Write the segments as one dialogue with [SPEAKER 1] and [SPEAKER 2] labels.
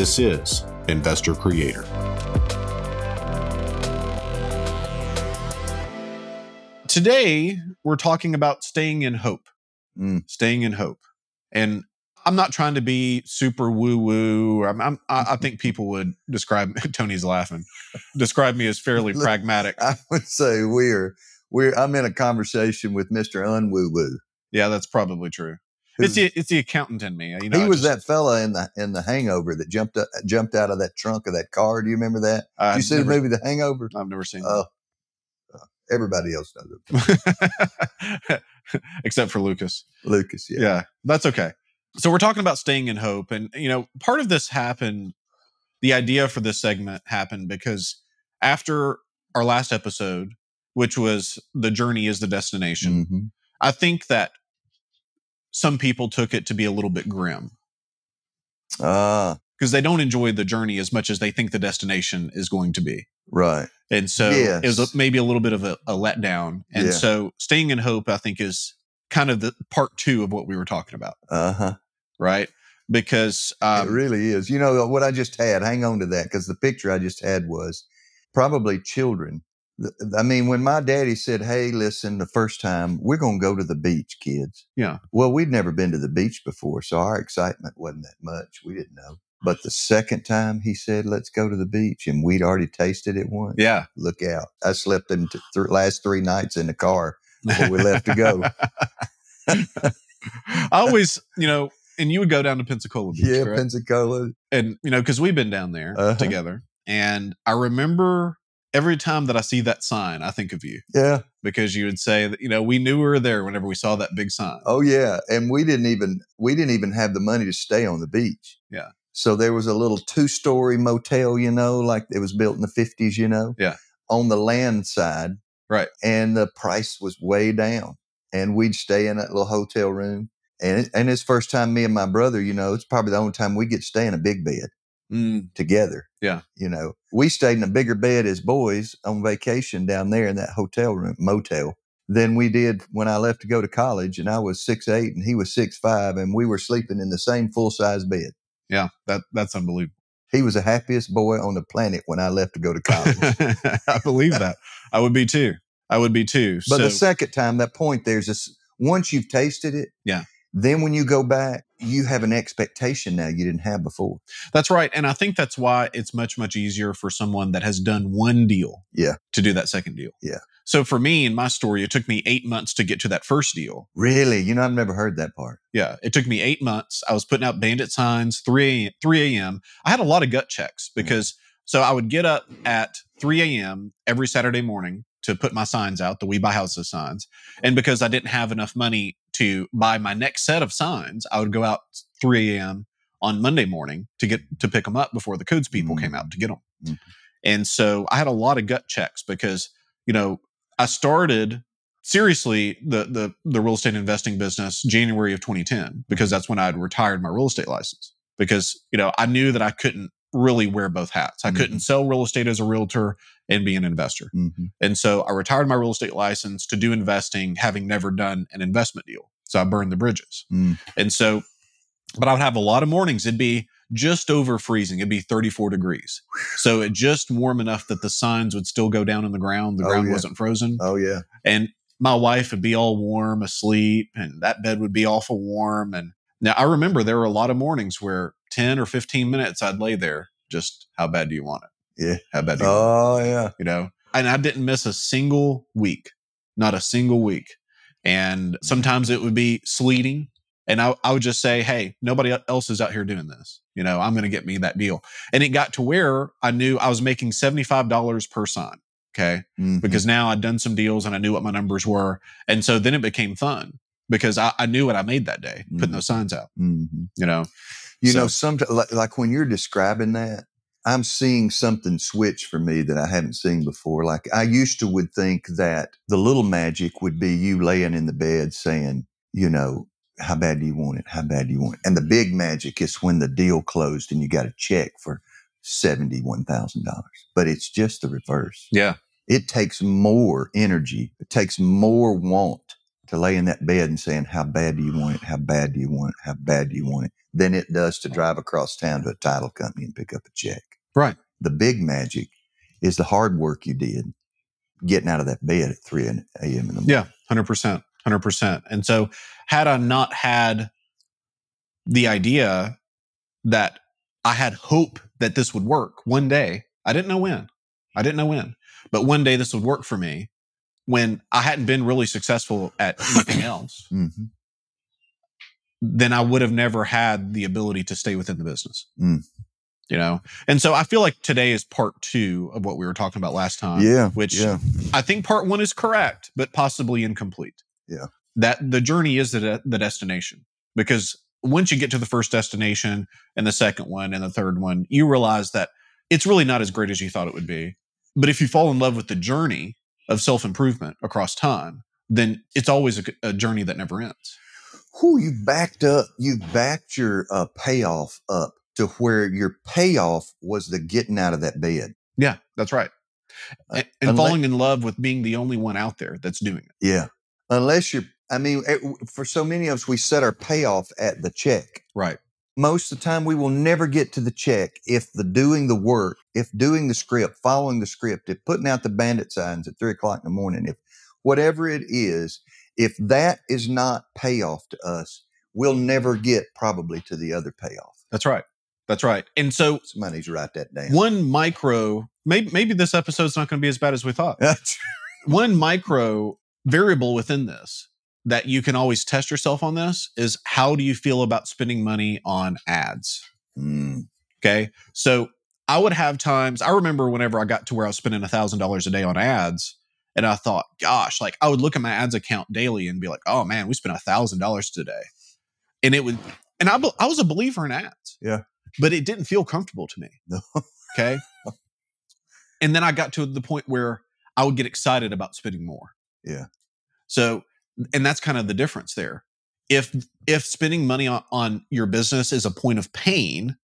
[SPEAKER 1] This is Investor Creator.
[SPEAKER 2] Today, we're talking about staying in hope.
[SPEAKER 3] Mm.
[SPEAKER 2] Staying in hope. And I'm not trying to be super woo woo. I I think people would describe Tony's laughing, describe me as fairly pragmatic.
[SPEAKER 3] I would say we're we're. I'm in a conversation with Mister Unwoo Woo.
[SPEAKER 2] Yeah, that's probably true. It's the it's the accountant in me. You know,
[SPEAKER 3] he was
[SPEAKER 2] just-
[SPEAKER 3] that fella in the in the Hangover that jumped up, jumped out of that trunk of that car. Do you remember that? Did you see the movie The Hangover?
[SPEAKER 2] I've never seen
[SPEAKER 3] Oh, uh, everybody else knows it.
[SPEAKER 2] Except for Lucas.
[SPEAKER 3] Lucas. Yeah.
[SPEAKER 2] yeah. that's okay so we're talking about staying in hope and you know part of this happened the idea for this segment happened because after our last episode which was the journey is the destination
[SPEAKER 3] Mhm.
[SPEAKER 2] i think that some people took it to be a little bit grim
[SPEAKER 3] Ah,
[SPEAKER 2] because they don't enjoy the journey as much as they think the destination is going to be
[SPEAKER 3] right.
[SPEAKER 2] and so it was a, maybe a little bit of a, a letdown and
[SPEAKER 3] Yeah.
[SPEAKER 2] so staying in hope i think is kind of the part two of what we were talking about
[SPEAKER 3] Uh huh.
[SPEAKER 2] right because um,
[SPEAKER 3] it really is. You know what I just had. Hang on to that because the picture I just had was probably children. I mean, when my daddy said, "Hey, listen, the first time we're going to go to the beach, kids."
[SPEAKER 2] Yeah.
[SPEAKER 3] Well, we'd never been to the beach before, so our excitement wasn't that much. We didn't know. But the second time he said, "Let's go to the beach," and we'd already tasted it once.
[SPEAKER 2] yeah
[SPEAKER 3] Look out! I slept in t- th- last three nights in the car before we left to go.
[SPEAKER 2] I always, you know, and you would go down to Pensacola Beach,
[SPEAKER 3] yeah,
[SPEAKER 2] correct?
[SPEAKER 3] Pensacola.
[SPEAKER 2] and you know, because we've been down there
[SPEAKER 3] Uh-huh.
[SPEAKER 2] together, and I remember every time that I see that sign, I think of you
[SPEAKER 3] Yeah.
[SPEAKER 2] because you would say that you know we knew we were there whenever we saw that big sign.
[SPEAKER 3] Oh yeah, and we didn't even we didn't even have the money to stay on the beach.
[SPEAKER 2] Yeah.
[SPEAKER 3] So there was a little two-story motel, you know, like it was built in the 50s, you know.
[SPEAKER 2] Yeah.
[SPEAKER 3] On the land side.
[SPEAKER 2] Right.
[SPEAKER 3] And the price was way down. And we'd stay in that little hotel room. And it, and it's first time me and my brother, you know, it's probably the only time we get to stay in a big bed
[SPEAKER 2] Mm,
[SPEAKER 3] together.
[SPEAKER 2] Yeah.
[SPEAKER 3] You know, we stayed in a bigger bed as boys on vacation down there in that hotel room, motel, than we did when I left to go to college. And I was six eight and he was six five, and we were sleeping in the same full size bed.
[SPEAKER 2] yeah, that that's unbelievable.
[SPEAKER 3] He was the happiest boy on the planet when I left to go to college.
[SPEAKER 2] I believe that. I would be too. I would be too.
[SPEAKER 3] but
[SPEAKER 2] so,
[SPEAKER 3] the second time, that point, there's this once you've tasted it,
[SPEAKER 2] Yeah.
[SPEAKER 3] Then when you go back, you have an expectation now you didn't have before.
[SPEAKER 2] That's right. And I think that's why it's much, much easier for someone that has done one deal
[SPEAKER 3] Yeah.
[SPEAKER 2] to do that second deal.
[SPEAKER 3] Yeah.
[SPEAKER 2] So for me in my story, it took me eight months to get to that first deal.
[SPEAKER 3] Really, you know, I've never heard that part.
[SPEAKER 2] Yeah. It took me eight months. I was putting out bandit signs, 3 a.m. 3 a.m. I had a lot of gut checks because so I would get up at 3 a.m. every Saturday morning to put my signs out, the We Buy Houses signs. And because I didn't have enough money to buy my next set of signs, I would go out 3 a.m. on Monday morning to get to pick them up before the codes people
[SPEAKER 3] Mhm.
[SPEAKER 2] came out to get them.
[SPEAKER 3] Mhm.
[SPEAKER 2] And so I had a lot of gut checks because, you know, I started seriously the the the real estate investing business January of 2010 because that's when I had retired my real estate license because you know I knew that I couldn't really wear both hats. I couldn't sell real estate as a realtor and be an investor.
[SPEAKER 3] Mm-hmm.
[SPEAKER 2] And so I retired my real estate license to do investing having never done an investment deal. So I burned the bridges.
[SPEAKER 3] Mm.
[SPEAKER 2] And so but I would have a lot of mornings it'd be just over freezing. It'd be 34 degrees. So it just warm enough that the signs would still go down in the ground. The
[SPEAKER 3] Oh,
[SPEAKER 2] ground
[SPEAKER 3] yeah.
[SPEAKER 2] wasn't frozen
[SPEAKER 3] Oh yeah.
[SPEAKER 2] and my wife would be all warm asleep and that bed would be awful warm and now i remember there were a lot of mornings where 10 or 15 minutes i'd lay there just how bad do you want it
[SPEAKER 3] Yeah.
[SPEAKER 2] how bad do you want
[SPEAKER 3] Oh yeah.
[SPEAKER 2] you know and i didn't miss a single week not a single week and sometimes it would be sleeting and I, I would just say hey nobody else is out here doing this you know i'm going to get me that deal and it got to where i knew i was making $75 per sign okay
[SPEAKER 3] Mhm.
[SPEAKER 2] because now I'd done some deals and I knew what my numbers were. And so then it became fun because I, I knew what I made that day putting
[SPEAKER 3] Mhm.
[SPEAKER 2] those signs out.
[SPEAKER 3] Mhm.
[SPEAKER 2] You know,
[SPEAKER 3] You
[SPEAKER 2] So-
[SPEAKER 3] know, sometimes like, like when you're describing that, I'm seeing something switch for me that I haven't seen before. Like I used to would think that the little magic would be you laying in the bed saying, you know, how bad do you want it? How bad do you want it? And the big magic is when the deal closed and you got a check for seventy-one thousand dollars. But it's just the reverse.
[SPEAKER 2] yeah,
[SPEAKER 3] It takes more energy. It takes more want to lay in that bed and saying, How bad do you want it? How bad do you want it? How bad do you want it? Than it does to drive across town to a title company and pick up a check.
[SPEAKER 2] Right.
[SPEAKER 3] The big magic is the hard work you did getting out of that bed at 3 a.m. in the morning.
[SPEAKER 2] Yeah, hundred percent, hundred percent. And so, had I not had the idea that I had hope that this would work one day, I didn't know when. I didn't know when, but one day this would work for me. When I hadn't been really successful at anything else,
[SPEAKER 3] Mhm.
[SPEAKER 2] then I would have never had the ability to stay within the business.
[SPEAKER 3] Mm.
[SPEAKER 2] You know, and so I feel like today is part two of what we were talking about last time.
[SPEAKER 3] yeah.
[SPEAKER 2] which
[SPEAKER 3] yeah.
[SPEAKER 2] I think part one is correct, but possibly incomplete.
[SPEAKER 3] Yeah.
[SPEAKER 2] That the journey is the, de- the destination because once you get to the first destination and the second one and the third one, you realize that it's really not as great as you thought it would be. But if you fall in love with the journey of self improvement across time, then it's always a, a journey that never ends.
[SPEAKER 3] who you've backed up, you've backed your uh, payoff up to where your payoff was the getting out of that bed.
[SPEAKER 2] Yeah, that's right.
[SPEAKER 3] Uh,
[SPEAKER 2] And, and
[SPEAKER 3] unless-
[SPEAKER 2] falling in love with being the only one out there that's doing it.
[SPEAKER 3] Yeah. Unless you're, I mean, it, for so many of us, we set our payoff at the check.
[SPEAKER 2] Right.
[SPEAKER 3] Most of the time, we will never get to the check if the doing the work, if doing the script, following the script, if putting out the bandit signs at three o'clock in the morning, if whatever it is, if that is not payoff to us, we'll never get probably to the other payoff.
[SPEAKER 2] That's right. That's right. And so
[SPEAKER 3] Somebody needs to write that down.
[SPEAKER 2] one micro maybe maybe this episode's not going to be as bad as we thought. One micro variable within this that you can always test yourself on this is how do you feel about spending money on ads?
[SPEAKER 3] Mm,
[SPEAKER 2] okay? So i would have times i remember whenever i got to where i was spending a thousand dollars a day on ads and i thought gosh like i would look at my ads account daily and be like oh man we spent a thousand dollars today. And it would and I, I was a believer in ads.
[SPEAKER 3] Yeah.
[SPEAKER 2] But it didn't feel comfortable to me.
[SPEAKER 3] No.
[SPEAKER 2] okay? And then i got to the point where i would get excited about spending more.
[SPEAKER 3] Yeah.
[SPEAKER 2] so and that's kind of the difference there. If if spending money on, on your business is a point of pain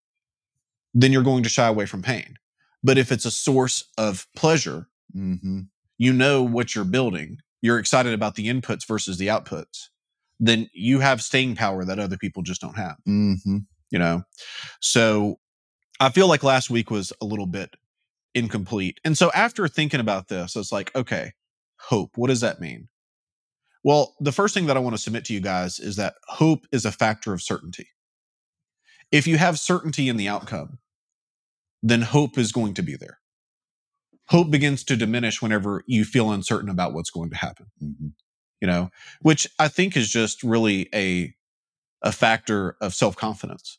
[SPEAKER 2] then you're going to shy away from pain. But if it's a source of pleasure
[SPEAKER 3] hmm
[SPEAKER 2] you know what you're building you're excited about the inputs versus the outputs then you have staying power that other people just don't have.
[SPEAKER 3] Hmm
[SPEAKER 2] you know? So i feel like last week was a little bit incomplete and so after thinking about this it's like okay hope what does that mean? Well the first thing that i want to submit to you guys is that hope is a factor of certainty. If you have certainty in the outcome then hope is going to be there. Hope begins to diminish whenever you feel uncertain about what's going to happen
[SPEAKER 3] hmm
[SPEAKER 2] you know? Which i think is just really a a factor of self-confidence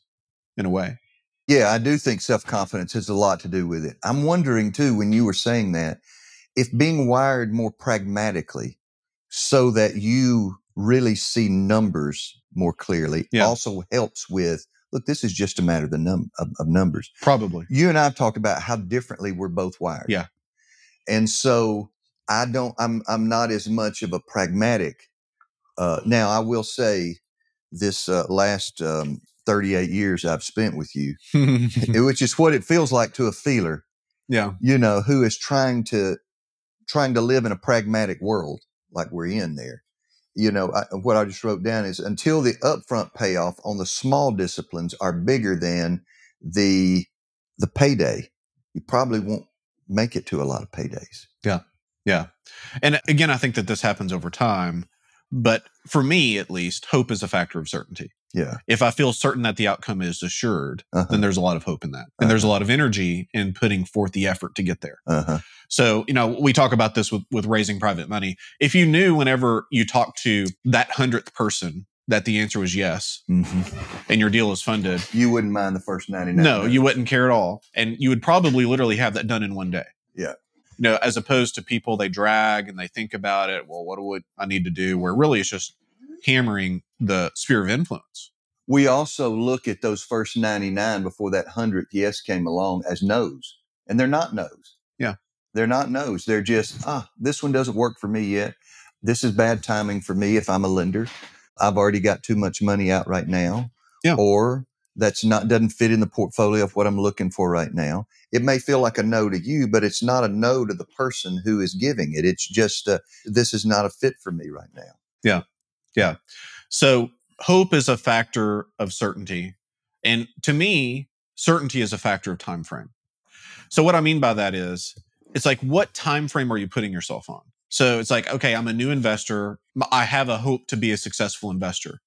[SPEAKER 2] in a way
[SPEAKER 3] Yeah, I do think self confidence has a lot to do with it. I'm wondering too, when you were saying that, if being wired more pragmatically so that you really see numbers more clearly
[SPEAKER 2] Yeah.
[SPEAKER 3] also helps with look, this is just a matter of the num- of, of numbers.
[SPEAKER 2] probably
[SPEAKER 3] You and I have talked about how differently we're both wired.
[SPEAKER 2] Yeah.
[SPEAKER 3] And so I don't I'm I'm not as much of a pragmatic. Uh now I will say this uh, last um, 38 years I've spent with you which is what it feels like to a feeler,
[SPEAKER 2] yeah
[SPEAKER 3] you know, who is trying to trying to live in a pragmatic world like we're in there. You know, I, what I just wrote down is until the upfront payoff on the small disciplines are bigger than the the payday, you probably won't make it to a lot of paydays.
[SPEAKER 2] Yeah. Yeah and again i think that this happens over time but for me at least hope is a factor of certainty
[SPEAKER 3] Yeah.
[SPEAKER 2] if i feel certain that the outcome is assured
[SPEAKER 3] Uh-huh.
[SPEAKER 2] then there's a lot of hope in that and there's a lot of energy in putting forth the effort to get there
[SPEAKER 3] Uh-huh.
[SPEAKER 2] So, you know, we talk about this with, with raising private money. If you knew whenever you talked to that hundredth person that the answer was yes
[SPEAKER 3] hmm
[SPEAKER 2] and your deal is funded,
[SPEAKER 3] You wouldn't mind the first 99.
[SPEAKER 2] no, you wouldn't care at all. And you would probably literally have that done in one day.
[SPEAKER 3] Yeah.
[SPEAKER 2] You know, as opposed to people, they drag and they think about it. Well, what would I need to do? Where really it's just hammering the sphere of influence.
[SPEAKER 3] We also look at those first 99 before that 100th yes came along as no's, and they're not no's.
[SPEAKER 2] Yeah.
[SPEAKER 3] They're not no's. They're just, ah, this one doesn't work for me yet. This is bad timing for me if I'm a lender. I've already got too much money out right now.
[SPEAKER 2] Yeah.
[SPEAKER 3] Or that's not doesn't fit in the portfolio of what I'm looking for right now. It may feel like a no to you, but it's not a no to the person who is giving it. It's just uh, this is not a fit for me right now. Yeah, yeah.
[SPEAKER 2] So hope is a factor of certainty. And to me, certainty is a factor of time frame. So what I mean by that is it's like what time frame are you putting yourself on? So it's like, okay, I'm a new investor. I have a hope to be a successful investor.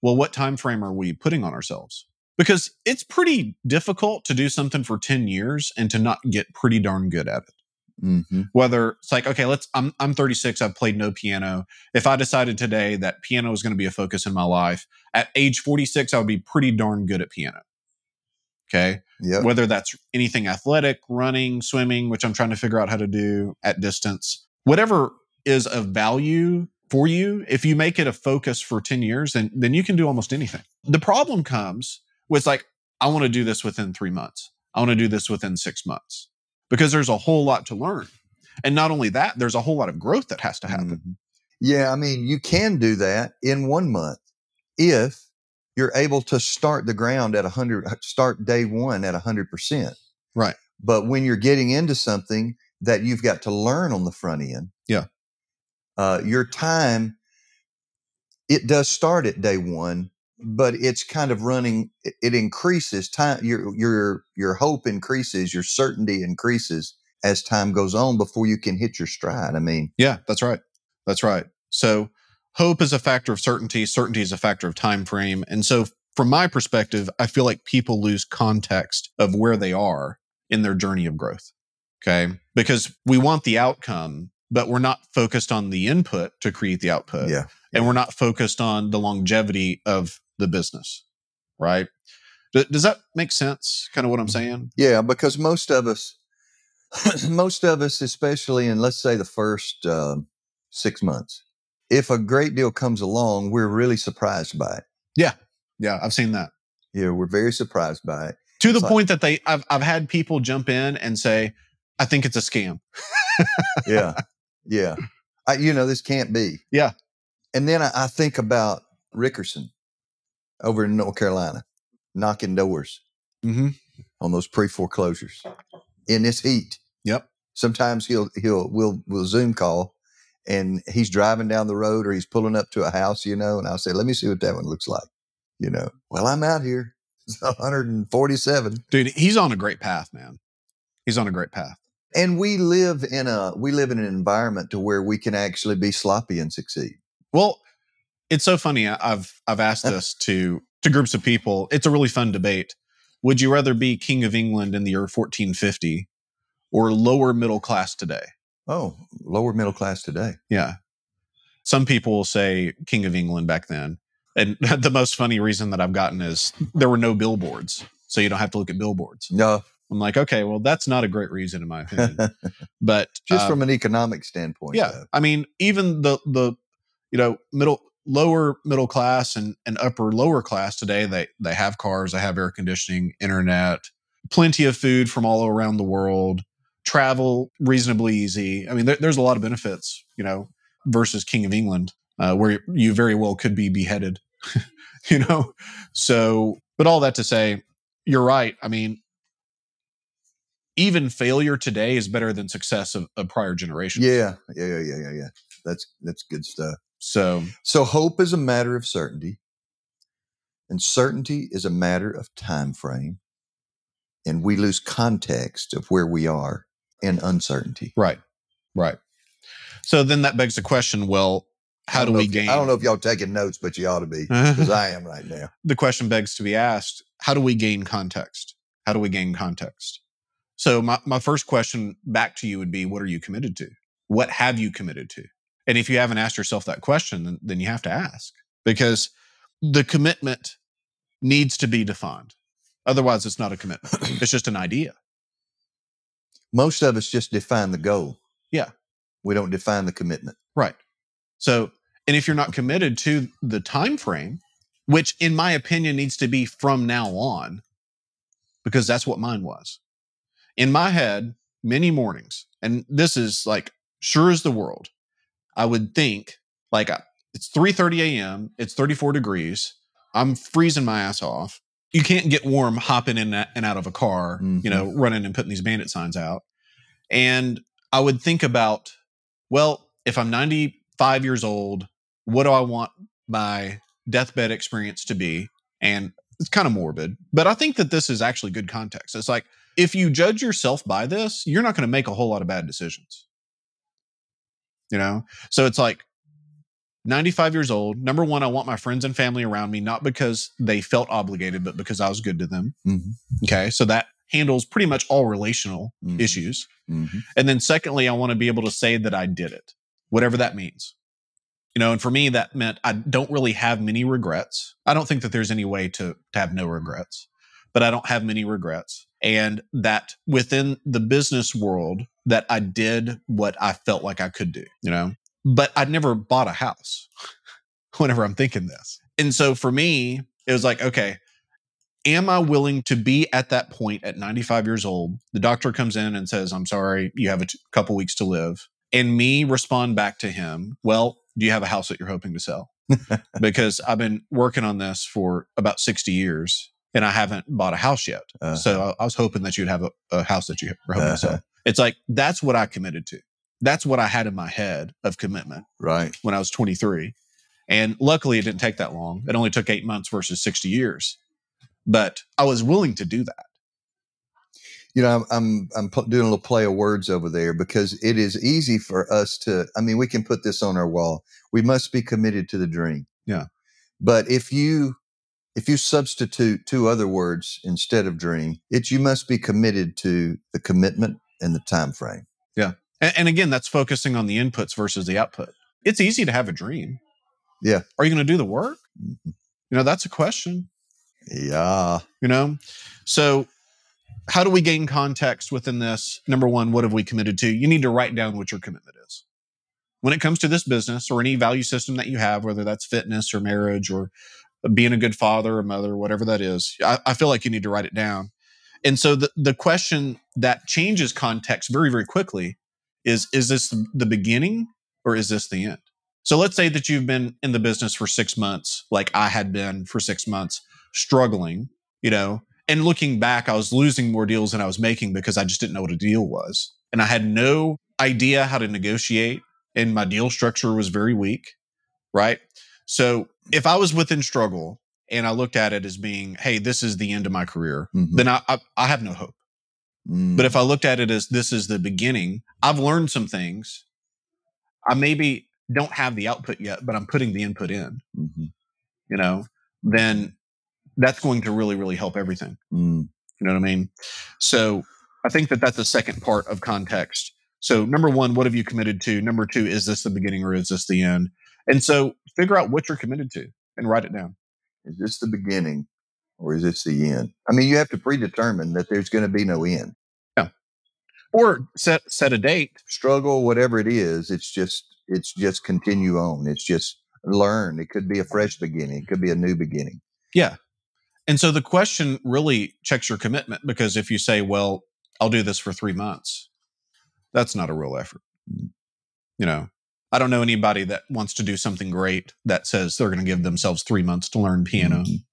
[SPEAKER 2] Well, what time frame are we putting on ourselves? Because it's pretty difficult to do something for 10 years and to not get pretty darn good at it.
[SPEAKER 3] Mm-hmm.
[SPEAKER 2] whether it's like okay let's i'm i'm 36 i've played no piano. If i decided today that piano is going to be a focus in my life at age 46 i would be pretty darn good at piano. Okay?
[SPEAKER 3] Yep.
[SPEAKER 2] whether that's anything athletic running swimming which i'm trying to figure out how to do at distance whatever is of value for you if you make it a focus for 10 years then then you can do almost anything. The problem comes with like i want to do this within 3 months i want to do this within 6 months because there's a whole lot to learn and not only that there's a whole lot of growth that has to happen
[SPEAKER 3] Mhm. Yeah, I mean, you can do that in one month if you're able to start the ground at 100, start day one at 100%.
[SPEAKER 2] Right.
[SPEAKER 3] But when you're getting into something that you've got to learn on the front end,
[SPEAKER 2] Yeah.
[SPEAKER 3] uh, your time, it does start at day one, but it's kind of running, it, increases time, your, your, your hope increases, your certainty increases as time goes on before you can hit your stride. I mean,
[SPEAKER 2] Yeah, that's right. That's right. So hope is a factor of certainty, certainty is a factor of time frame. And so from my perspective, I feel like people lose context of where they are in their journey of growth. Okay? Because we want the outcome, but we're not focused on the input to create the output.
[SPEAKER 3] yeah.
[SPEAKER 2] And we're not focused on the longevity of the business. Right? Does that make sense? Kind of what I'm saying?
[SPEAKER 3] Yeah, because most of us, most of us, especially in let's say the first um six months, if a great deal comes along, we're really surprised by it.
[SPEAKER 2] Yeah, yeah, I've seen that.
[SPEAKER 3] Yeah, we're very surprised by it.
[SPEAKER 2] To the
[SPEAKER 3] like-
[SPEAKER 2] point that they I've I've had people jump in and say, I think it's a scam.
[SPEAKER 3] Yeah, yeah. I, you know, this can't be.
[SPEAKER 2] Yeah.
[SPEAKER 3] And then I, I think about Rickerson over in North Carolina, knocking doors
[SPEAKER 2] Mm-hmm.
[SPEAKER 3] on those pre foreclosures in this heat.
[SPEAKER 2] Yep.
[SPEAKER 3] sometimes he'll he'll we'll we'll zoom call and he's driving down the road or he's pulling up to a house you know and i'll say let me see what that one looks like you know well i'm out here it's 147
[SPEAKER 2] Dude, he's on a great path, man. He's on a great path.
[SPEAKER 3] And we live in a we live in an environment to where we can actually be sloppy and succeed
[SPEAKER 2] Well, it's so funny. I've I've asked this to to groups of people. It's a really fun debate. Would you rather be king of England in the year 1450 or lower middle class today?
[SPEAKER 3] oh lower middle class today
[SPEAKER 2] Yeah. Some people will say king of England back then. And the most funny reason that I've gotten is there were no billboards. So you don't have to look at billboards.
[SPEAKER 3] no
[SPEAKER 2] I'm like, okay, well, that's not a great reason in my opinion. But
[SPEAKER 3] just
[SPEAKER 2] uh,
[SPEAKER 3] from an economic standpoint
[SPEAKER 2] yeah
[SPEAKER 3] though.
[SPEAKER 2] i mean even the the you know middle lower middle class and, and upper lower class today they they have cars they have air conditioning internet plenty of food from all around the world travel reasonably easy i mean there, there's a lot of benefits you know versus king of england uh, where you very well could be beheaded you know so but all that to say you're right i mean even failure today is better than success of, of prior generations
[SPEAKER 3] yeah yeah yeah yeah yeah yeah that's that's good stuff
[SPEAKER 2] so
[SPEAKER 3] So hope is a matter of certainty, and certainty is a matter of time frame, and we lose context of where we are in uncertainty.
[SPEAKER 2] Right. Right. So then that begs the question, well, how do we gain
[SPEAKER 3] I don't know if y'all taking notes, but you ought to be because I am right now.
[SPEAKER 2] the question begs to be asked, how do we gain context? How do we gain context? So my, my first question back to you would be, what are you committed to? What have you committed to? And if you haven't asked yourself that question, then, then you have to ask because the commitment needs to be defined. Otherwise, it's not a commitment. It's just an idea.
[SPEAKER 3] Most of us just define the goal.
[SPEAKER 2] Yeah.
[SPEAKER 3] we don't define the commitment.
[SPEAKER 2] Right. So And if you're not committed to the time frame, which in my opinion needs to be from now on, because that's what mine was. In my head, many mornings, and this is like sure as the world, I would think like uh, it's 3:30 a.m., it's 34 degrees, I'm freezing my ass off. You can't get warm hopping in and out of a car,
[SPEAKER 3] Mhm.
[SPEAKER 2] you know, running and putting these bandit signs out. And I would think about, well, if I'm 95 years old, what do I want my deathbed experience to be? And it's kind of morbid, but I think that this is actually good context. It's like if you judge yourself by this, you're not going to make a whole lot of bad decisions. You know? So it's like 95 years old. Number one, I want my friends and family around me, not because they felt obligated, but because I was good to them.
[SPEAKER 3] Mhm.
[SPEAKER 2] Okay. So that handles pretty much all relational
[SPEAKER 3] Mhm.
[SPEAKER 2] issues.
[SPEAKER 3] Mhm.
[SPEAKER 2] And then secondly, I want to be able to say that I did it, whatever that means. You know, and for me, that meant I don't really have many regrets. I don't think that there's any way to, to have no regrets, but I don't have many regrets. And that within the business world, that I did what I felt like I could do, you know, but I'd never bought a house whenever I'm thinking this. And so for me, it was like, okay, am I willing to be at that point at 95 years old? The doctor comes in and says, I'm sorry, you have a t- couple weeks to live. And me respond back to him, well, do you have a house that you're hoping to sell? because I've been working on this for about 60 years and I haven't bought a house yet.
[SPEAKER 3] Uh-huh.
[SPEAKER 2] So I, I was hoping that you'd have a, a house that you were hoping to
[SPEAKER 3] Uh-huh.
[SPEAKER 2] sell. It's like, that's what I committed to. That's what I had in my head of commitment
[SPEAKER 3] Right.
[SPEAKER 2] when I was 23. And luckily, it didn't take that long. It only took eight months versus 60 years. But I was willing to do that.
[SPEAKER 3] You know, I'm I'm, I'm doing a little play of words over there because it is easy for us to. I mean, we can put this on our wall. We must be committed to the dream.
[SPEAKER 2] Yeah.
[SPEAKER 3] But if you if you substitute two other words instead of dream, it's you must be committed to the commitment and the time frame. Yeah.
[SPEAKER 2] And, and again, that's focusing on the inputs versus the output. It's easy to have a dream.
[SPEAKER 3] Yeah.
[SPEAKER 2] Are you going to do the work?
[SPEAKER 3] Mhm.
[SPEAKER 2] You know, that's a question,
[SPEAKER 3] Yeah.
[SPEAKER 2] you know? So, how do we gain context within this? Number one, what have we committed to? You need to write down what your commitment is. When it comes to this business or any value system that you have, whether that's fitness or marriage or being a good father or mother, whatever that is, I, I feel like you need to write it down. And so the, the question that changes context very, very quickly is is this the beginning or is this the end? So let's say that you've been in the business for six months, like I had been for six months, struggling, you know, and looking back, I was losing more deals than I was making because I just didn't know what a deal was. And I had no idea how to negotiate, and my deal structure was very weak, right? So if I was within struggle and I looked at it as being, hey, this is the end of my career,
[SPEAKER 3] Mhm.
[SPEAKER 2] then I, I, I have no hope.
[SPEAKER 3] Mm.
[SPEAKER 2] But if I looked at it as this is the beginning, I've learned some things. I maybe don't have the output yet, but I'm putting the input in,
[SPEAKER 3] Mhm.
[SPEAKER 2] you know, then that's going to really, really help everything.
[SPEAKER 3] Mm.
[SPEAKER 2] You know what I mean? So I think that that's the second part of context. So, number one, what have you committed to? Number two, is this the beginning or is this the end? And so figure out what you're committed to and write it down.
[SPEAKER 3] Is this the beginning or is this the end? I mean, you have to predetermine that there's going to be no end. Yeah.
[SPEAKER 2] Or set set a date.
[SPEAKER 3] Struggle, whatever it is, it's just it's just continue on. It's just learn. It could be a fresh beginning. It could be a new beginning.
[SPEAKER 2] Yeah. And so the question really checks your commitment because if you say, well, I'll do this for three months, that's not a real effort.
[SPEAKER 3] Mm.
[SPEAKER 2] You know, I don't know anybody that wants to do something great that says they're going to give themselves three months to learn piano
[SPEAKER 3] Mhm.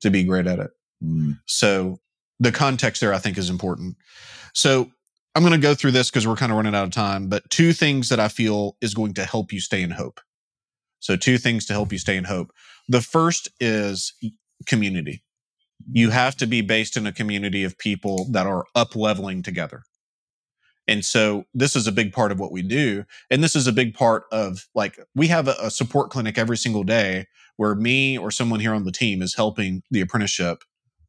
[SPEAKER 2] to be great at it.
[SPEAKER 3] Mm.
[SPEAKER 2] So the context there, I think, is important. So I'm going to go through this because we're kind of running out of time, but two things that I feel is going to help you stay in hope. So, two things to help you stay in hope. The first is community. You have to be based in a community of people that are up leveling together. And so, this is a big part of what we do. And this is a big part of like, we have a, a support clinic every single day where me or someone here on the team is helping the apprenticeship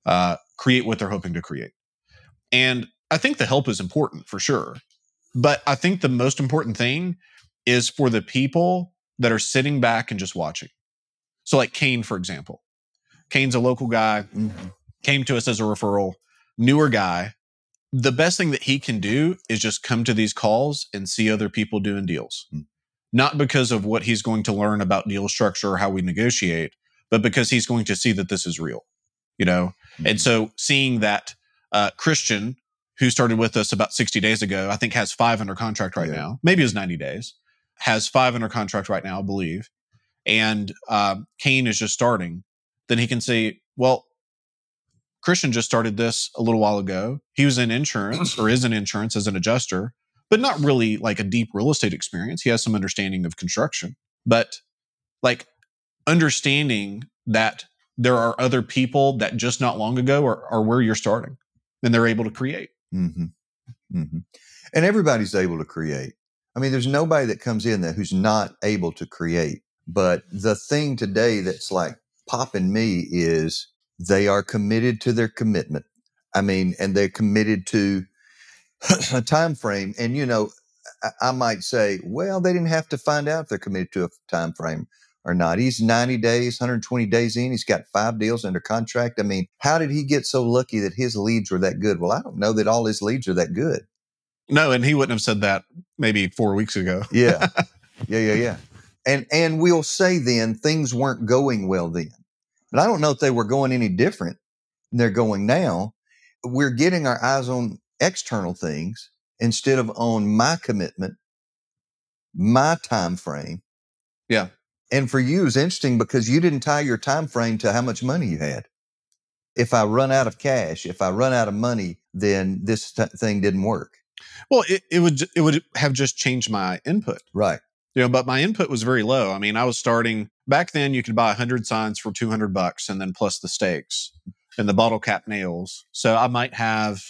[SPEAKER 2] uh, create what they're hoping to create. And I think the help is important for sure. But I think the most important thing is for the people that are sitting back and just watching. So, like Kane, for example. Kane's a local guy,
[SPEAKER 3] Mhm.
[SPEAKER 2] came to us as a referral, newer guy. The best thing that he can do is just come to these calls and see other people doing deals.
[SPEAKER 3] Mm.
[SPEAKER 2] not because of what he's going to learn about deal structure or how we negotiate, but because he's going to see that this is real, you know? And so seeing that uh, Christian, who started with us about 60 days ago, I think has five under contract right
[SPEAKER 3] Yeah.
[SPEAKER 2] now, maybe it was 90 days, has five under contract right now, I believe. And um, Kane is just starting, then he can say, well, Christian just started this a little while ago. He was in insurance or is in insurance as an adjuster, but not really like a deep real estate experience. He has some understanding of construction, but like understanding that there are other people that just not long ago are, are where you're starting and they're able to create.
[SPEAKER 3] hmm hmm And everybody's able to create. I mean, there's nobody that comes in there who's not able to create. But the thing today that's like popping me is they are committed to their commitment. I mean, and they're committed to a time frame. And you know, I, I might say, well, they didn't have to find out if they're committed to a time frame or not. He's 90 days, 120 days in. He's got five deals under contract. I mean, how did he get so lucky that his leads were that good? Well, I don't know that all his leads are that good.
[SPEAKER 2] No, and he wouldn't have said that maybe four weeks ago.
[SPEAKER 3] Yeah. yeah, yeah, yeah. And and we'll say then things weren't going well then. But I don't know if they were going any different than they're going now. We're getting our eyes on external things instead of on my commitment, my time frame.
[SPEAKER 2] Yeah.
[SPEAKER 3] And for you, it's interesting because you didn't tie your time frame to how much money you had. If I run out of cash, if I run out of money, then this t- thing didn't work.
[SPEAKER 2] Well, it, it would it would have just changed my input.
[SPEAKER 3] Right.
[SPEAKER 2] You know but my input was very low. I mean i was starting back then you could buy 100 signs for 200 bucks and then plus the stakes and the bottle cap nails. So i might have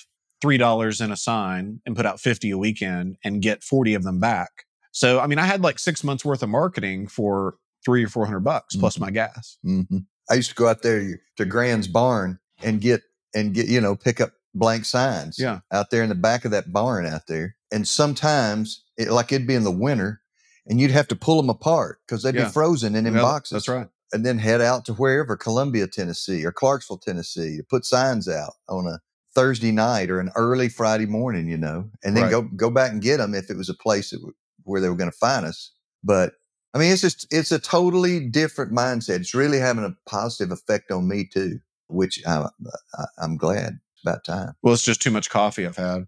[SPEAKER 2] $3 in a sign and put out 50 a weekend and get 40 of them back. So i mean i had like six months worth of marketing for three or 400 bucks plus my gas.
[SPEAKER 3] Hmm I used to go out there to Grand's barn and get and get you know pick up blank signs.
[SPEAKER 2] Yeah.
[SPEAKER 3] out there in the back of that barn out there, and sometimes it, like it'd be in the winter, and you'd have to pull them apart because they'd
[SPEAKER 2] Yeah.
[SPEAKER 3] be frozen and in
[SPEAKER 2] Yep,
[SPEAKER 3] boxes.
[SPEAKER 2] that's right
[SPEAKER 3] And then head out to wherever Columbia, Tennessee, or Clarksville, Tennessee, to put signs out on a Thursday night or an early Friday morning, you know, and then
[SPEAKER 2] Right.
[SPEAKER 3] go go back and get them if it was a place that, w- where they were going to find us. But I mean, it's just it's a totally different mindset. It's really having a positive effect on me too, which I, uh, I, I'm glad. It's about time.
[SPEAKER 2] well it's just too much coffee i've had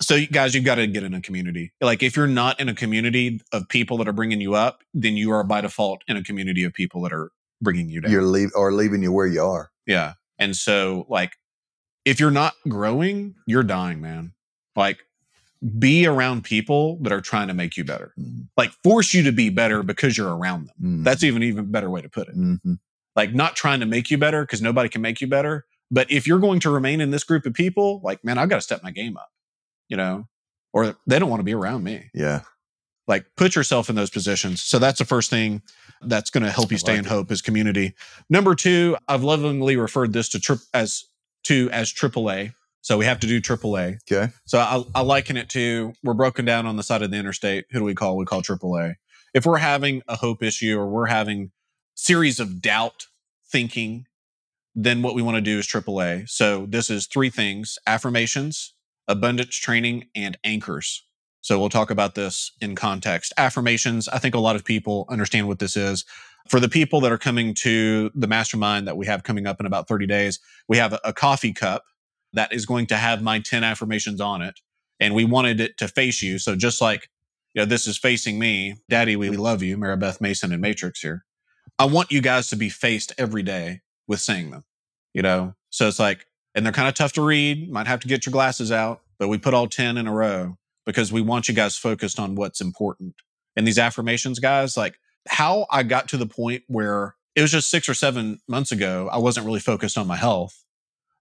[SPEAKER 2] so you guys you've got to get in a community like if you're not in a community of people that are bringing you up then you are by default in a community of people that are bringing you down
[SPEAKER 3] You're leave or leaving you where you are.
[SPEAKER 2] Yeah. And so, like, if you're not growing, you're dying, man. Like, be around people that are trying to make you better.
[SPEAKER 3] Mhm.
[SPEAKER 2] Like, force you to be better because you're around them.
[SPEAKER 3] Mhm.
[SPEAKER 2] That's even even better way to put it.
[SPEAKER 3] Mhm.
[SPEAKER 2] Like, not trying to make you better because nobody can make you better. But if you're going to remain in this group of people, like, man, I've got to step my game up, you know, or they don't want to be around me.
[SPEAKER 3] yeah.
[SPEAKER 2] Like, put yourself in those positions. So that's the first thing that's going to help you
[SPEAKER 3] I
[SPEAKER 2] stay
[SPEAKER 3] like
[SPEAKER 2] in
[SPEAKER 3] it.
[SPEAKER 2] hope is community. Number two, I've lovingly referred this to trip as to as AAA. So we have to do AAA.
[SPEAKER 3] Okay.
[SPEAKER 2] So I, I liken it to we're broken down on the side of the interstate. Who do we call? We call AAA. If we're having a hope issue or we're having series of doubt thinking, then what we want to do is AAA. So this is three things: affirmations, abundance training, and anchors. So we'll talk about this in context. Affirmations. I think a lot of people understand what this is. For the people that are coming to the mastermind that we have coming up in about 30 days, we have a, coffee cup that is going to have my 10 affirmations on it. And we wanted it to face you. So just like, you know, this is facing me, Daddy, we love you, Maribeth Mason and Matrix here. I want you guys to be faced every day with saying them, you know? So it's like, and they're kind of tough to read. Might have to get your glasses out, but we put all 10 in a row because we want you guys focused on what's important. And these affirmations, guys, like how I got to the point where it was just six or seven months ago, I wasn't really focused on my health,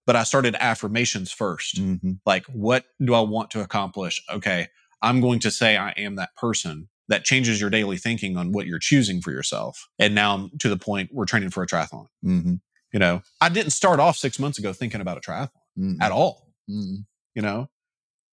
[SPEAKER 2] but I started affirmations first.
[SPEAKER 3] Mhm.
[SPEAKER 2] Like, what do I want to accomplish? Okay, I'm going to say I am that person. That changes your daily thinking on what you're choosing for yourself. And now I'm to the point we're training for a triathlon.
[SPEAKER 3] Mhm.
[SPEAKER 2] You know, I didn't start off six months ago thinking about a triathlon
[SPEAKER 3] Mhm.
[SPEAKER 2] at all,
[SPEAKER 3] Mhm.
[SPEAKER 2] you know,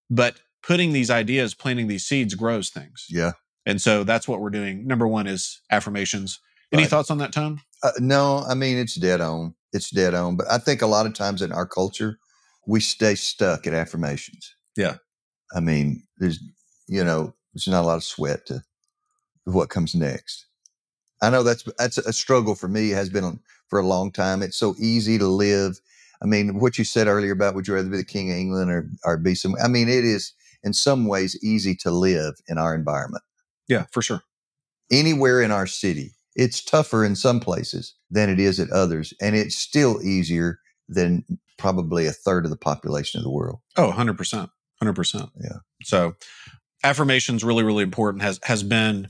[SPEAKER 2] but putting these ideas, planting these seeds grows things.
[SPEAKER 3] Yeah.
[SPEAKER 2] And so that's what we're doing. Number one is affirmations. Any
[SPEAKER 3] Right.
[SPEAKER 2] thoughts on that, Tone?
[SPEAKER 3] Uh, no, I mean it's dead on. It's dead on. But I think a lot of times in our culture, we stay stuck at affirmations.
[SPEAKER 2] Yeah.
[SPEAKER 3] I mean, there's you know, there's not a lot of sweat to what comes next. I know that's that's a struggle for me. It has been for a long time. It's so easy to live. I mean, what you said earlier about would you rather be the king of England or or be some? I mean, it is in some ways easy to live in our environment.
[SPEAKER 2] Yeah, for sure.
[SPEAKER 3] Anywhere in our city, it's tougher in some places than it is at others, and it's still easier than probably a third of the population of the world.
[SPEAKER 2] Oh, 100%. 100%.
[SPEAKER 3] Yeah.
[SPEAKER 2] So affirmation is really, really important, has, has been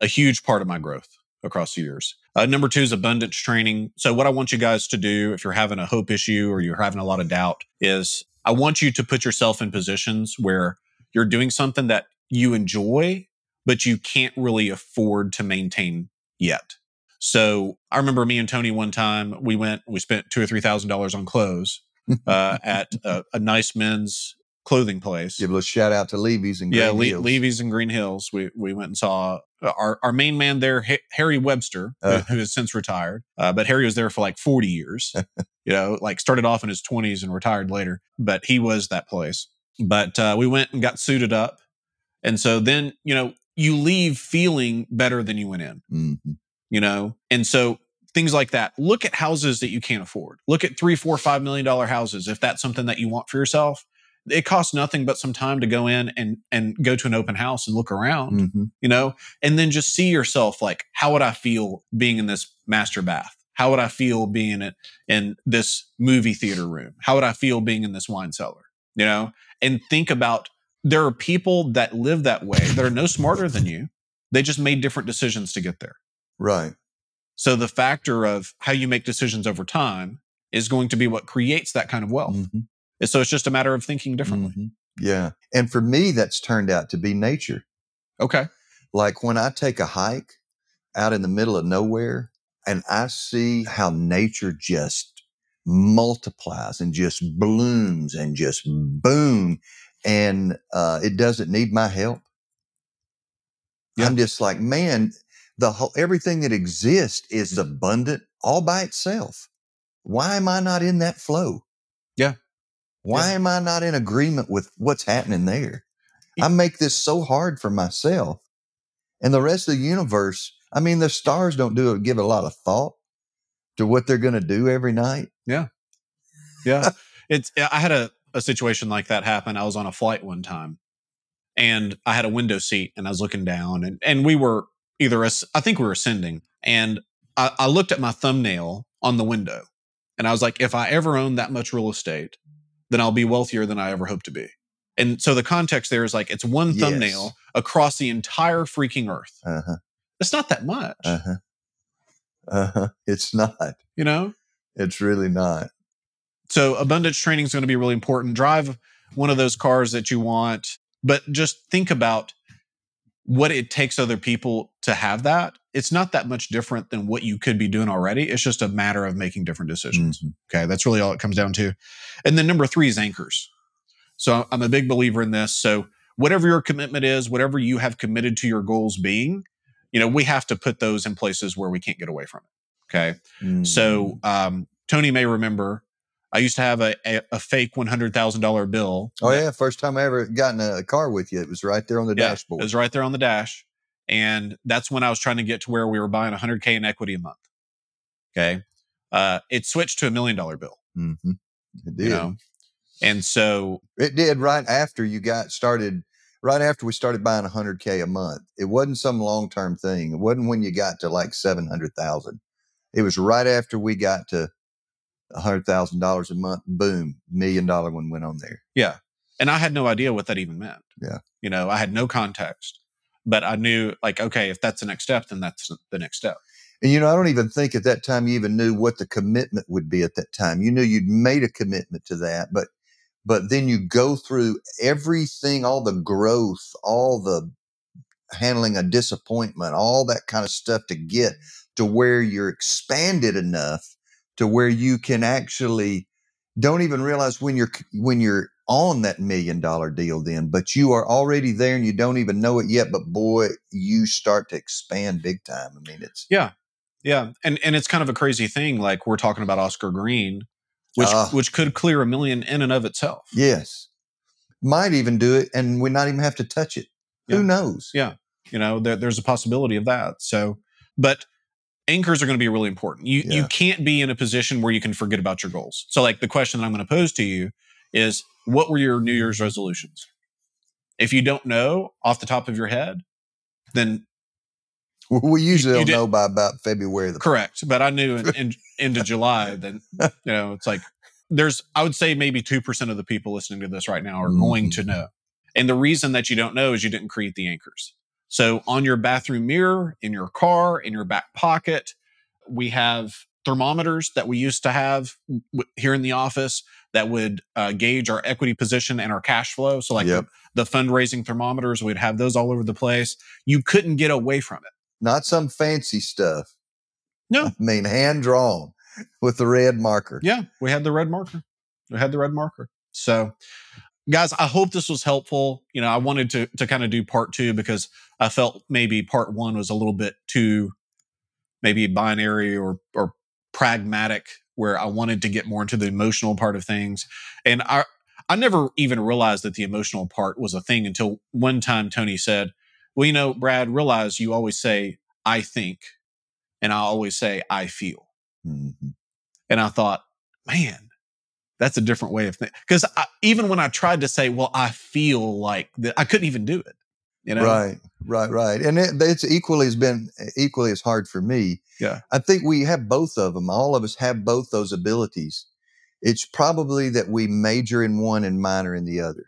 [SPEAKER 2] a huge part of my growth across the years. Uh, number two is abundance training. So, what I want you guys to do if you're having a hope issue or you're having a lot of doubt is I want you to put yourself in positions where you're doing something that you enjoy, but you can't really afford to maintain yet. So, I remember me and Tony one time we went, we spent two or three thousand dollars on clothes uh, at a, a nice men's clothing place.
[SPEAKER 3] Give a little shout out to Levy's and
[SPEAKER 2] yeah,
[SPEAKER 3] Green
[SPEAKER 2] Le-
[SPEAKER 3] Hills.
[SPEAKER 2] Levy's in Green Hills. We we went and saw uh, our our main man there, Ha- Harry Webster, who-
[SPEAKER 3] Uh.
[SPEAKER 2] who has since retired. Uh, but Harry was there for like forty years. you know, like started off in his twenties and retired later. But he was that place. But uh, we went and got suited up, and so then you know you leave feeling better than you went in
[SPEAKER 3] Mhm.
[SPEAKER 2] you know and so things like that look at houses that you can't afford look at three four five million dollar houses if that's something that you want for yourself it costs nothing but some time to go in and and go to an open house and look around
[SPEAKER 3] Mhm.
[SPEAKER 2] you know and then just see yourself like how would i feel being in this master bath how would i feel being in, in this movie theater room how would i feel being in this wine cellar you know and think about there are people that live that way that are no smarter than you they just made different decisions to get there
[SPEAKER 3] Right.
[SPEAKER 2] so the factor of how you make decisions over time is going to be what creates that kind of wealth.
[SPEAKER 3] Mhm.
[SPEAKER 2] So it's just a matter of thinking differently.
[SPEAKER 3] Mhm. Yeah. And for me, that's turned out to be nature.
[SPEAKER 2] Okay.
[SPEAKER 3] Like when I take a hike out in the middle of nowhere and I see how nature just multiplies and just blooms and just boom, and uh, it doesn't need my help.
[SPEAKER 2] Yeah.
[SPEAKER 3] I'm just like, man, the whole everything that exists is abundant all by itself. Why am I not in that flow?
[SPEAKER 2] Yeah.
[SPEAKER 3] Why am I not in agreement with what's happening there? I make this so hard for myself. And the rest of the universe, I mean, the stars don't do it, give a lot of thought to what they're going to do every night.
[SPEAKER 2] Yeah. Yeah. it's I had a, a situation like that happen. I was on a flight one time and I had a window seat and I was looking down and, and we were either as I think we were ascending and I, I looked at my thumbnail on the window and I was like, if I ever owned that much real estate, then I'll be wealthier than I ever hope to be. And so the context there is like it's one
[SPEAKER 3] Yes.
[SPEAKER 2] thumbnail across the entire freaking earth.
[SPEAKER 3] Uh huh.
[SPEAKER 2] It's not that much,
[SPEAKER 3] Uh huh. Uh huh. It's not.
[SPEAKER 2] you know?
[SPEAKER 3] It's really not.
[SPEAKER 2] So abundance training is going to be really important. Drive one of those cars that you want, but just think about what it takes other people to have that. It's not that much different than what you could be doing already. It's just a matter of making different decisions.
[SPEAKER 3] Mhm.
[SPEAKER 2] Okay. That's really all it comes down to. And then number three is anchors. So I'm a big believer in this. So whatever your commitment is, whatever you have committed to your goals being, you know, we have to put those in places where we can't get away from it. Okay.
[SPEAKER 3] Mm.
[SPEAKER 2] So um, Tony may remember I used to have a, a, a fake one hundred thousand dollar bill.
[SPEAKER 3] oh yeah, first time I ever got in a car with you, it was right there on the
[SPEAKER 2] Yeah,
[SPEAKER 3] dashboard.
[SPEAKER 2] It was right there on the dash, and that's when I was trying to get to where we were buying hundred k in equity a month. Okay, uh, it switched to a million dollar bill.
[SPEAKER 3] hmm It did.
[SPEAKER 2] You know, and so
[SPEAKER 3] It did right after you got started. Right after we started buying 100k a month, it wasn't some long term thing. It wasn't when you got to like 700,000. It was right after we got to $100,000 a month. Boom, million dollar one went on there.
[SPEAKER 2] yeah, and I had no idea what that even meant.
[SPEAKER 3] Yeah.
[SPEAKER 2] you know, I had no context, but I knew like okay, if that's the next step, then that's the next step.
[SPEAKER 3] And you know, I don't even think at that time you even knew what the commitment would be at that time. You knew you'd made a commitment to that, but but then you go through everything, all the growth, all the handling a disappointment, all that kind of stuff to get to where you're expanded enough to where you can actually don't even realize when you're when you're on that million dollar deal then but you are already there and you don't even know it yet but boy you start to expand big time i mean it's
[SPEAKER 2] Yeah, Yeah. and and it's kind of a crazy thing. Like we're talking about Oscar Green, which
[SPEAKER 3] Ah.
[SPEAKER 2] which could clear a million in and of itself.
[SPEAKER 3] Yes. Might even do it and we not even have to touch it.
[SPEAKER 2] Yeah.
[SPEAKER 3] Who knows?
[SPEAKER 2] Yeah. You know, there, there's a possibility of that. So, but anchors are going to be really important. You you can't be in a position where you can forget about your goals. So, like the question that I'm going to pose to you is, what were your New Year's resolutions? If you don't know off the top of your head, then
[SPEAKER 3] We usually
[SPEAKER 2] you
[SPEAKER 3] don't
[SPEAKER 2] did-
[SPEAKER 3] know by about February the
[SPEAKER 2] correct. But I knew in, in into July, then you know it's like there's I would say maybe two percent of the people listening to this right now are going to mm-hmm. know. And the reason that you don't know is you didn't create the anchors. So on your bathroom mirror, in your car, in your back pocket, we have thermometers that we used to have w- here in the office that would uh, gauge our equity position and our cash flow. So like
[SPEAKER 3] Yep.
[SPEAKER 2] the, the fundraising thermometers, we'd have those all over the place. You couldn't get away from it.
[SPEAKER 3] Not some fancy stuff.
[SPEAKER 2] No.
[SPEAKER 3] I mean, hand drawn with the red marker.
[SPEAKER 2] Yeah, we had the red marker. We had the red marker. So, guys, I hope this was helpful. You know, I wanted to to kind of do part two because I felt maybe part one was a little bit too maybe binary or or pragmatic, where I wanted to get more into the emotional part of things. And I I never even realized that the emotional part was a thing until one time Tony said, "Well, you know, Brad, realize you always say I think, and I always say I feel."
[SPEAKER 3] Mhm.
[SPEAKER 2] And I thought, man, that's a different way of thinking. Because even when I tried to say, well, I feel like that, I couldn't even do it. You know,
[SPEAKER 3] Right, right, right. And it, it's equally has been equally as hard for me.
[SPEAKER 2] Yeah.
[SPEAKER 3] I think we have both of them. All of us have both those abilities. It's probably that we major in one and minor in the other.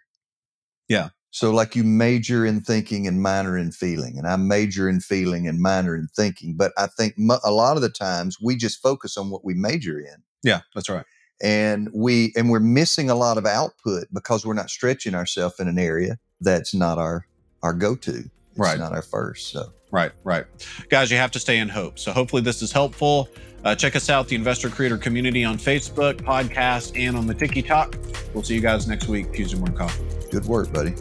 [SPEAKER 2] Yeah.
[SPEAKER 3] So, like you major in thinking and minor in feeling, and I major in feeling and minor in thinking. But I think mo- a lot of the times we just focus on what we major in,
[SPEAKER 2] Yeah, that's right.
[SPEAKER 3] And we and we're missing a lot of output because we're not stretching ourselves in an area that's not our our go to. It's
[SPEAKER 2] Right.
[SPEAKER 3] not our first. So.
[SPEAKER 2] Right, right. Guys, you have to stay in hope. So hopefully this is helpful. Uh, check us out, the Investor Creator Community on Facebook, podcast, and on the TikTok. We'll see you guys next week. Tuesday Morning Coffee.
[SPEAKER 3] Good work, buddy.